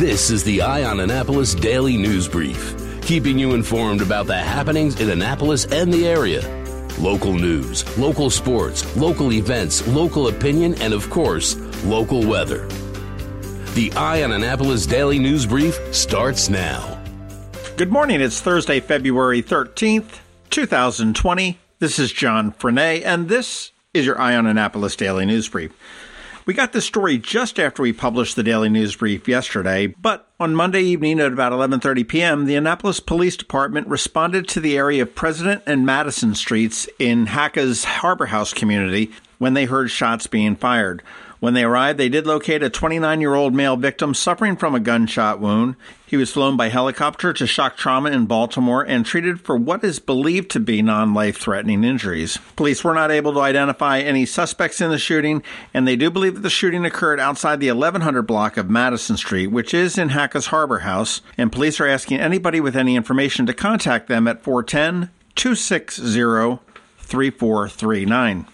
This is the Eye on Annapolis Daily News Brief, keeping you informed about the happenings in Annapolis and the area. Local news, local sports, local events, local opinion, and of course, local weather. The Eye on Annapolis Daily News Brief starts now. Good morning. It's Thursday, February 13th, 2020. This is John Frenaye, and this is your Eye on Annapolis Daily News Brief. We got this story just after we published the daily news brief yesterday, but on Monday evening at about 11:30 p.m., the Annapolis Police Department responded to the area of President and Madison Streets in HACA's Harbour House community when they heard shots being fired. When they arrived, they did locate a 29 year old male victim suffering from a gunshot wound. He was flown by helicopter to shock trauma in Baltimore and treated for what is believed to be non life threatening injuries. Police were not able to identify any suspects in the shooting, and they do believe that the shooting occurred outside the 1100 block of Madison Street, which is in HACA's Harbour House, and police are asking anybody with any information to contact them at 410 260 3439.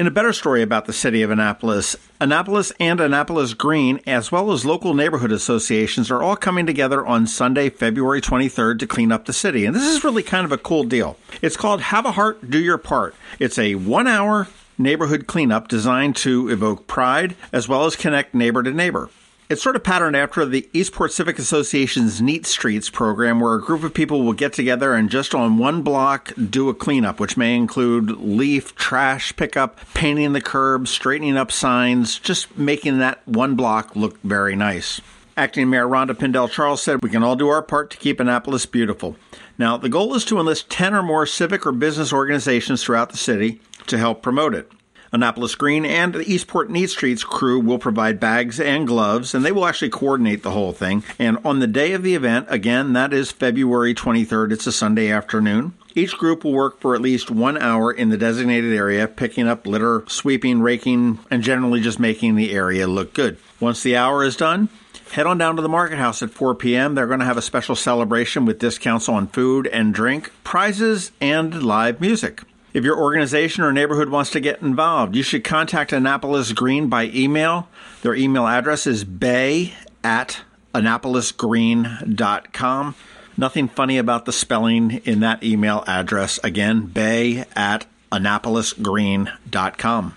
In a better story about the city of Annapolis, Annapolis and Annapolis Green, as well as local neighborhood associations, are all coming together on Sunday, February 23rd to clean up the city. And this is really kind of a cool deal. It's called Have a Heart, Do Your Part. It's a one hour neighborhood cleanup designed to evoke pride as well as connect neighbor to neighbor. It's sort of patterned after the Eastport Civic Association's Neat Streets program, where a group of people will get together and just on one block do a cleanup, which may include leaf, trash pickup, painting the curbs, straightening up signs, just making that one block look very nice. Acting Mayor Rhonda Pindell Charles said, We can all do our part to keep Annapolis beautiful. Now, the goal is to enlist 10 or more civic or business organizations throughout the city to help promote it. Annapolis Green and the Eastport Neat Streets crew will provide bags and gloves, and they will actually coordinate the whole thing. And on the day of the event, again, that is February 23rd, it's a Sunday afternoon. Each group will work for at least one hour in the designated area, picking up litter, sweeping, raking, and generally just making the area look good. Once the hour is done, head on down to the market house at 4 p.m. They're going to have a special celebration with discounts on food and drink, prizes, and live music. If your organization or neighborhood wants to get involved, you should contact Annapolis Green by email. Their email address is bay at annapolisgreen.com. Nothing funny about the spelling in that email address. Again, bay at annapolisgreen.com.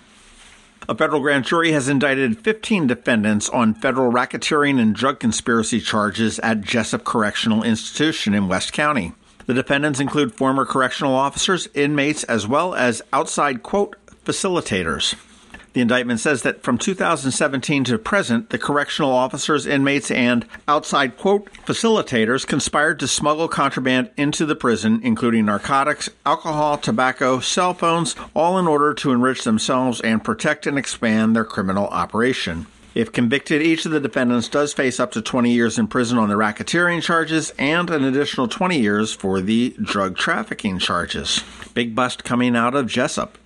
A federal grand jury has indicted 15 defendants on federal racketeering and drug conspiracy charges at Jessup Correctional Institution in West County. The defendants include former correctional officers, inmates, as well as outside, quote, facilitators. The indictment says that from 2017 to present, the correctional officers, inmates, and outside, quote, facilitators conspired to smuggle contraband into the prison, including narcotics, alcohol, tobacco, cell phones, all in order to enrich themselves and protect and expand their criminal operation. If convicted, each of the defendants does face up to 20 years in prison on the racketeering charges and an additional 20 years for the drug trafficking charges. Big bust coming out of Jessup.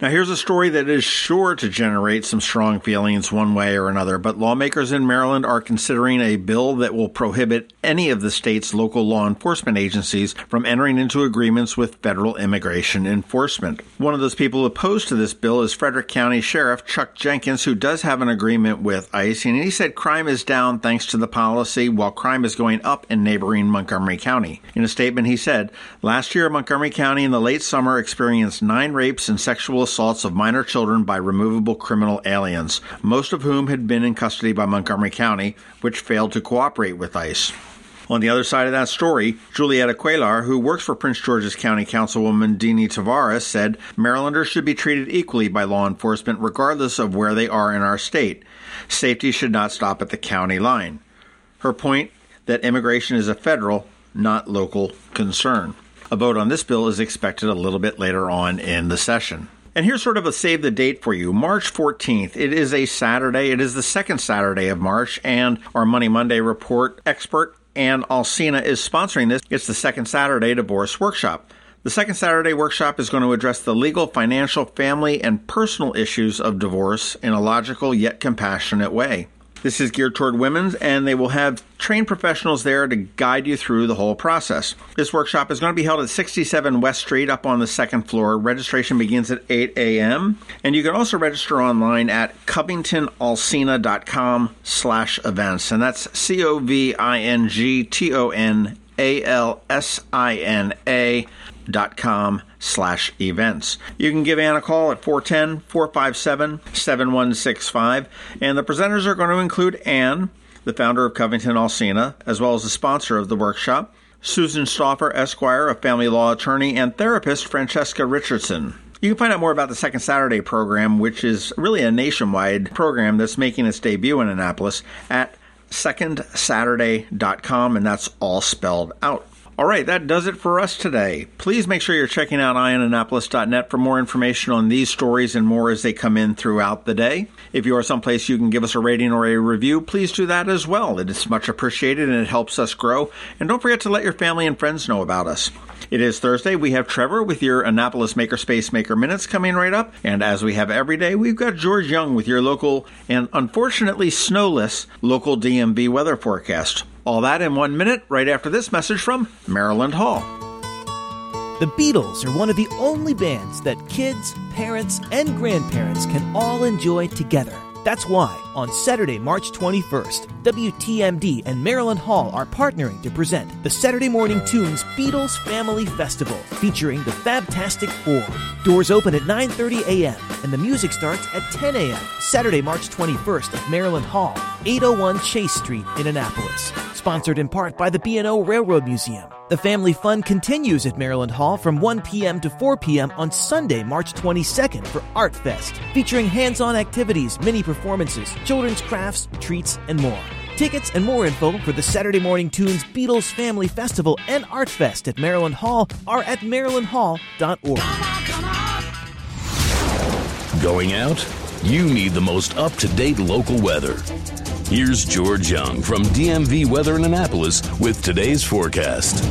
Now, here's a story that is sure to generate some strong feelings one way or another, but lawmakers in Maryland are considering a bill that will prohibit any of the state's local law enforcement agencies from entering into agreements with federal immigration enforcement. One of those people opposed to this bill is Frederick County Sheriff Chuck Jenkins, who does have an agreement with ICE, and he said crime is down thanks to the policy, while crime is going up in neighboring Montgomery County. In a statement, he said, Last year, Montgomery County in the late summer experienced nine rapes and sexual assaults of minor children by removable criminal aliens, most of whom had been in custody by Montgomery County, which failed to cooperate with ICE. On the other side of that story, Julieta Cuellar, who works for Prince George's County Councilwoman Deni Taveras, said Marylanders should be treated equally by law enforcement regardless of where they are in our state. Safety should not stop at the county line. Her point that immigration is a federal, not local concern. A vote on this bill is expected a little bit later on in the session. And here's sort of a save the date for you March 14th. It is a Saturday. It is the second Saturday of March, and our Money Monday report expert, Ann Alsina, is sponsoring this. It's the second Saturday divorce workshop. The second Saturday workshop is going to address the legal, financial, family, and personal issues of divorce in a logical yet compassionate way. This is geared toward women, and they will have trained professionals there to guide you through the whole process. This workshop is going to be held at 67 West Street up on the second floor. Registration begins at 8 a.m. And you can also register online at covingtonalsina.com slash events. And that's C-O-V-I-N-G-T-O-N A-L-S-I-N-A dot com slash events. You can give Ann a call at 410-457-7165 and the presenters are going to include Ann, the founder of Covington Alsina, as well as the sponsor of the workshop, Susan Stauffer, Esquire, a family law attorney, and therapist Francesca Richardson. You can find out more about the Second Saturday program, which is really a nationwide program that's making its debut in Annapolis, at secondsaturday.com, and that's all spelled out. All right, that does it for us today. Please make sure you're checking out eyeonannapolis.net for more information on these stories and more as they come in throughout the day. If you are someplace you can give us a rating or a review, please do that as well. It is much appreciated and it helps us grow. And don't forget to let your family and friends know about us. It is Thursday. We have Trevor with your Annapolis Makerspace Maker Minutes coming right up. And as we have every day, we've got George Young with your local and unfortunately snowless local DMV weather forecast. All that in one minute, right after this message from Maryland Hall. The Beatles are one of the only bands that kids, parents, and grandparents can all enjoy together. That's why, on Saturday, March 21st, WTMD and Maryland Hall are partnering to present the Saturday Morning Tunes Beatles Family Festival, featuring the Fabtastic Four. Doors open at 9.30 a.m., and the music starts at 10 a.m. Saturday, March 21st at Maryland Hall, 801 Chase Street in Annapolis. Sponsored in part by the B&O Railroad Museum. The family fun continues at Maryland Hall from 1 p.m. to 4 p.m. on Sunday, March 22nd for Art Fest, featuring hands-on activities, mini performances, children's crafts, treats, and more. Tickets and more info for the Saturday Morning Tunes Beatles Family Festival and Art Fest at Maryland Hall are at marylandhall.org. Going out? You need the most up to date local weather. Here's George Young from DMV Weather in Annapolis with today's forecast.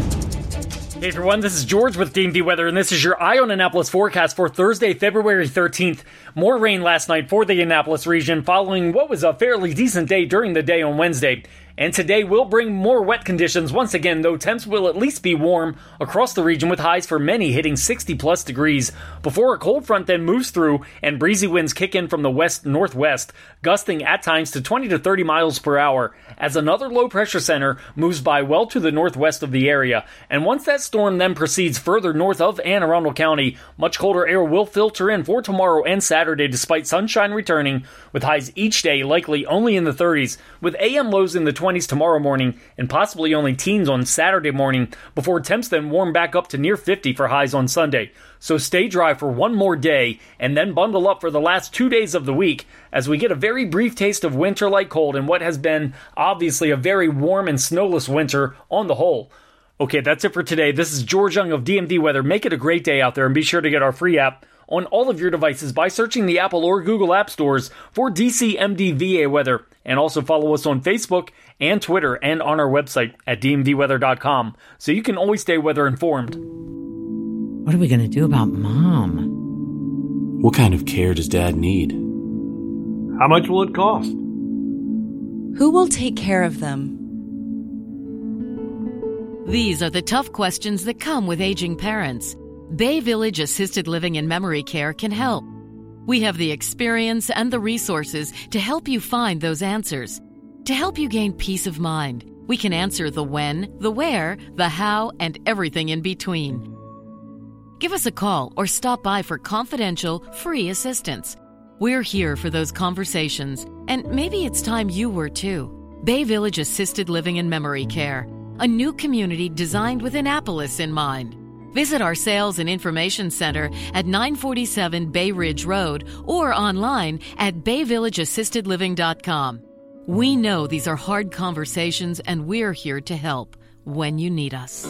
Hey everyone, this is George with DMV Weather, and this is your Eye on Annapolis forecast for Thursday, February 13th. More rain last night for the Annapolis region, following what was a fairly decent day during the day on Wednesday. And today will bring more wet conditions once again, though temps will at least be warm across the region with highs for many hitting 60 plus degrees before a cold front then moves through and breezy winds kick in from the west northwest, gusting at times to 20 to 30 miles per hour as another low pressure center moves by well to the northwest of the area. And once that storm then proceeds further north of Anne Arundel County, much colder air will filter in for tomorrow and Saturday despite sunshine returning with highs each day likely only in the 30s with AM lows in the 20s tomorrow morning and possibly only teens on Saturday morning before temps then warm back up to near 50 for highs on Sunday. So stay dry for one more day and then bundle up for the last two days of the week as we get a very brief taste of winter like cold in what has been obviously a very warm and snowless winter on the whole. Okay, that's it for today. This is George Young of DMV Weather. Make it a great day out there and be sure to get our free app on all of your devices by searching the Apple or Google App Stores for DCMDVA Weather. And also follow us on Facebook and Twitter and on our website at dmvweather.com so you can always stay weather informed. What are we going to do about mom? What kind of care does dad need? How much will it cost? Who will take care of them? These are the tough questions that come with aging parents. Bay Village Assisted Living and Memory Care can help. We have the experience and the resources to help you find those answers. To help you gain peace of mind, we can answer the when, the where, the how, and everything in between. Give us a call or stop by for confidential, free assistance. We're here for those conversations, and maybe it's time you were too. Bay Village Assisted Living and Memory Care, a new community designed with Annapolis in mind. Visit our sales and information center at 947 Bay Ridge Road or online at bayvillageassistedliving.com. We know these are hard conversations and we're here to help when you need us.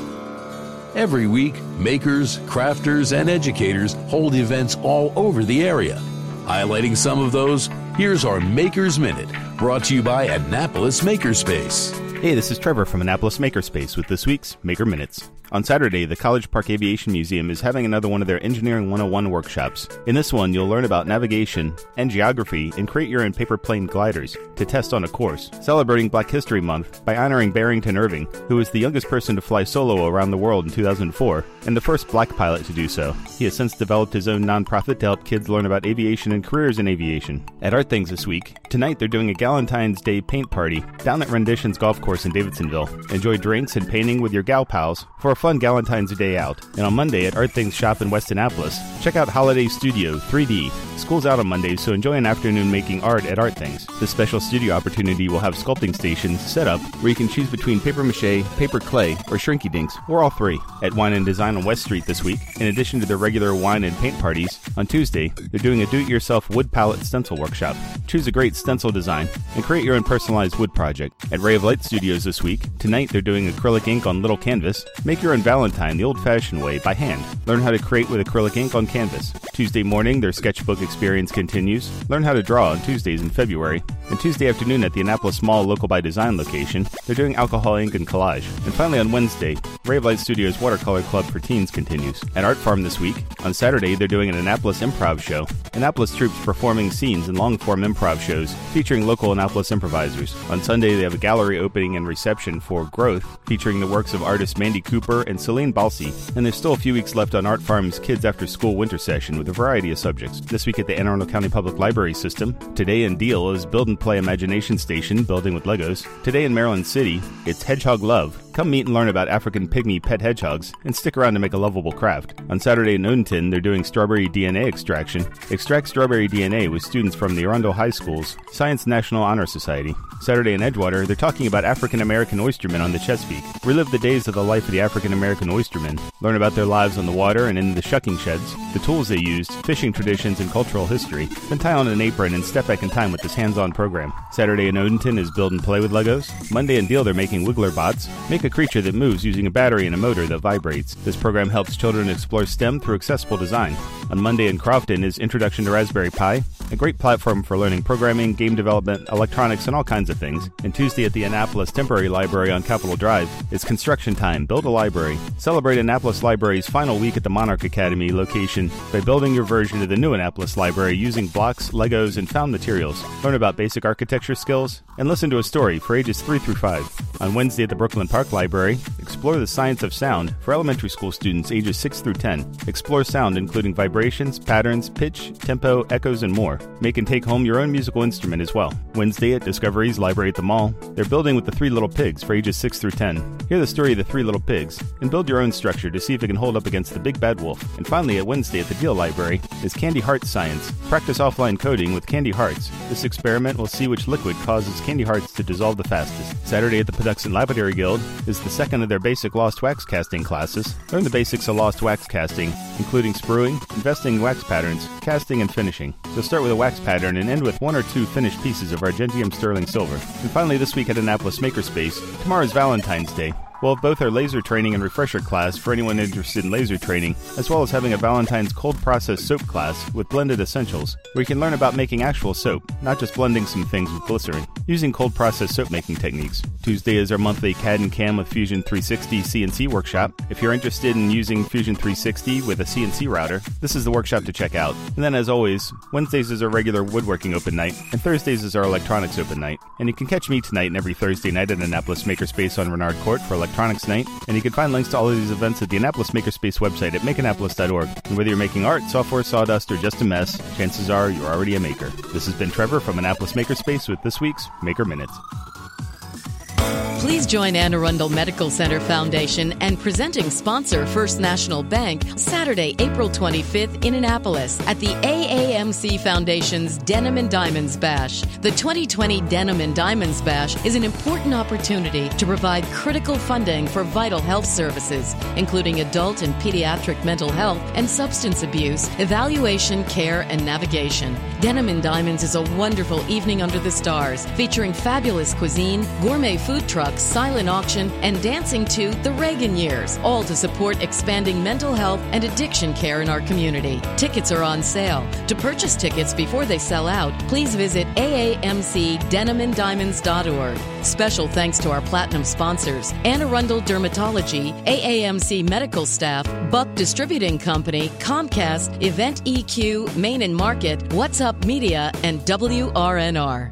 Every week, makers, crafters, and educators hold events all over the area. Highlighting some of those, here's our Makers Minute brought to you by Annapolis Makerspace. Hey, this is Trevor from Annapolis Makerspace with this week's Maker Minutes. On Saturday, the College Park Aviation Museum is having another one of their Engineering 101 workshops. In this one, you'll learn about navigation and geography and create your own paper plane gliders to test on a course, celebrating Black History Month by honoring Barrington Irving, who was the youngest person to fly solo around the world in 2004 and the first black pilot to do so. He has since developed his own nonprofit to help kids learn about aviation and careers in aviation. At Art Things this week, tonight they're doing a Galentine's Day paint party down at Renditions Golf Course in Davidsonville. Enjoy drinks and painting with your gal pals for a fun Galentine's Day out. And on Monday at Art Things Shop in West Annapolis, check out Holiday Studio 3D. School's out on Mondays, so enjoy an afternoon making art at Art Things. This special studio opportunity will have sculpting stations set up where you can choose between paper mache, paper clay, or shrinky dinks, or all three. At Wine and Design on West Street this week, in addition to their regular wine and paint parties, on Tuesday, they're doing a do it yourself wood palette stencil workshop. Choose a great stencil design and create your own personalized wood project. At Ray of Light Studios this week, tonight they're doing acrylic ink on little canvas. Make your own Valentine the old fashioned way by hand. Learn how to create with acrylic ink on canvas. Tuesday morning, their sketchbook experience continues. Learn how to draw on Tuesdays in February. And Tuesday afternoon at the Annapolis Mall Local by Design location, they're doing alcohol ink and collage. And finally on Wednesday, of Light Studios Watercolor Club for Teens continues. At Art Farm this week, on Saturday, they're doing an Annapolis improv show. Annapolis troupes performing scenes in long form improv shows featuring local Annapolis improvisers. On Sunday, they have a gallery opening and reception for Growth, featuring the works of artists Mandy Cooper and Celine Balsi. And there's still a few weeks left on Art Farm's Kids After School Winter Session with a variety of subjects. This week at the Anne Arundel County Public Library System, today in Deal is Build and Play Imagination Station, building with Legos. Today in Maryland City, it's Hedgehog Love. Come meet and learn about African pygmy pet hedgehogs and stick around to make a lovable craft. On Saturday in Odenton, they're doing strawberry DNA extraction. Extract strawberry DNA with students from the Arundel High School's Science National Honor Society. Saturday in Edgewater, they're talking about African American oystermen on the Chesapeake. Relive the days of the life of the African American oystermen. Learn about their lives on the water and in the shucking sheds, the tools they used, fishing traditions, and cultural history. Then tie on an apron and step back in time with this hands-on program. Saturday in Odenton is build and play with Legos. Monday in Deal, they're making Wiggler bots. Make a creature that moves using a battery and a motor that vibrates. This program helps children explore STEM through accessible design. On Monday in Crofton is Introduction to Raspberry Pi, a great platform for learning programming, game development, electronics, and all kinds of things. And Tuesday at the Annapolis Temporary Library on Capitol Drive is Construction Time Build a Library. Celebrate Annapolis Library's final week at the Monarch Academy location by building your version of the new Annapolis Library using blocks, Legos, and found materials. Learn about basic architecture skills and listen to a story for ages 3 through 5. On Wednesday at the Brooklyn Park Library, explore the science of sound for elementary school students ages 6 through 10. Explore sound including vibrations, patterns, pitch, tempo, echoes, and more. Make and take home your own musical instrument as well. Wednesday at Discovery's Library at the Mall, they're building with the Three Little Pigs for ages 6 through 10. Hear the story of the Three Little Pigs and build your own structure to see if it can hold up against the big bad wolf. And finally, at Wednesday at the Deal Library is Candy Hearts Science. Practice offline coding with Candy Hearts. This experiment will see which liquid causes candy hearts to dissolve the fastest. Saturday at the Patuxent Lapidary Guild is the second of their basic lost wax casting classes. Learn the basics of lost wax casting, including spruing, investing in wax patterns, casting, and finishing. So start with a wax pattern and end with one or two finished pieces of Argentium sterling silver. And finally, this week at Annapolis Makerspace, is Valentine's Day. We'll have both our laser training and refresher class for anyone interested in laser training, as well as having a Valentine's cold process soap class with blended essentials, where you can learn about making actual soap, not just blending some things with glycerin, using cold process soap making techniques. Tuesday is our monthly CAD and CAM with Fusion 360 CNC workshop. If you're interested in using Fusion 360 with a CNC router, this is the workshop to check out. And then, as always, Wednesdays is our regular woodworking open night, and Thursdays is our electronics open night. And you can catch me tonight and every Thursday night at Annapolis Makerspace on Renard Court for electronics Electronics Night, and you can find links to all of these events at the Annapolis Makerspace website at makeannapolis.org. And whether you're making art, software, sawdust, or just a mess, chances are you're already a maker. This has been Trevor from Annapolis Makerspace with this week's Maker Minutes. Please join Anne Arundel Medical Center Foundation and presenting sponsor First National Bank Saturday, April 25th in Annapolis at the AAMC Foundation's Denim and Diamonds Bash. The 2020 Denim and Diamonds Bash is an important opportunity to provide critical funding for vital health services, including adult and pediatric mental health and substance abuse, evaluation, care, and navigation. Denim and Diamonds is a wonderful evening under the stars, featuring fabulous cuisine, gourmet food trucks, silent auction, and dancing to the Reagan years, all to support expanding mental health and addiction care in our community. Tickets are on sale. To purchase tickets before they sell out, please visit aamcdenimanddiamonds.org. Special thanks to our platinum sponsors Anne Arundel Dermatology, AAMC Medical Staff, Buck Distributing Company, Comcast, Event EQ, Main and Market, What's Up Media, and WRNR.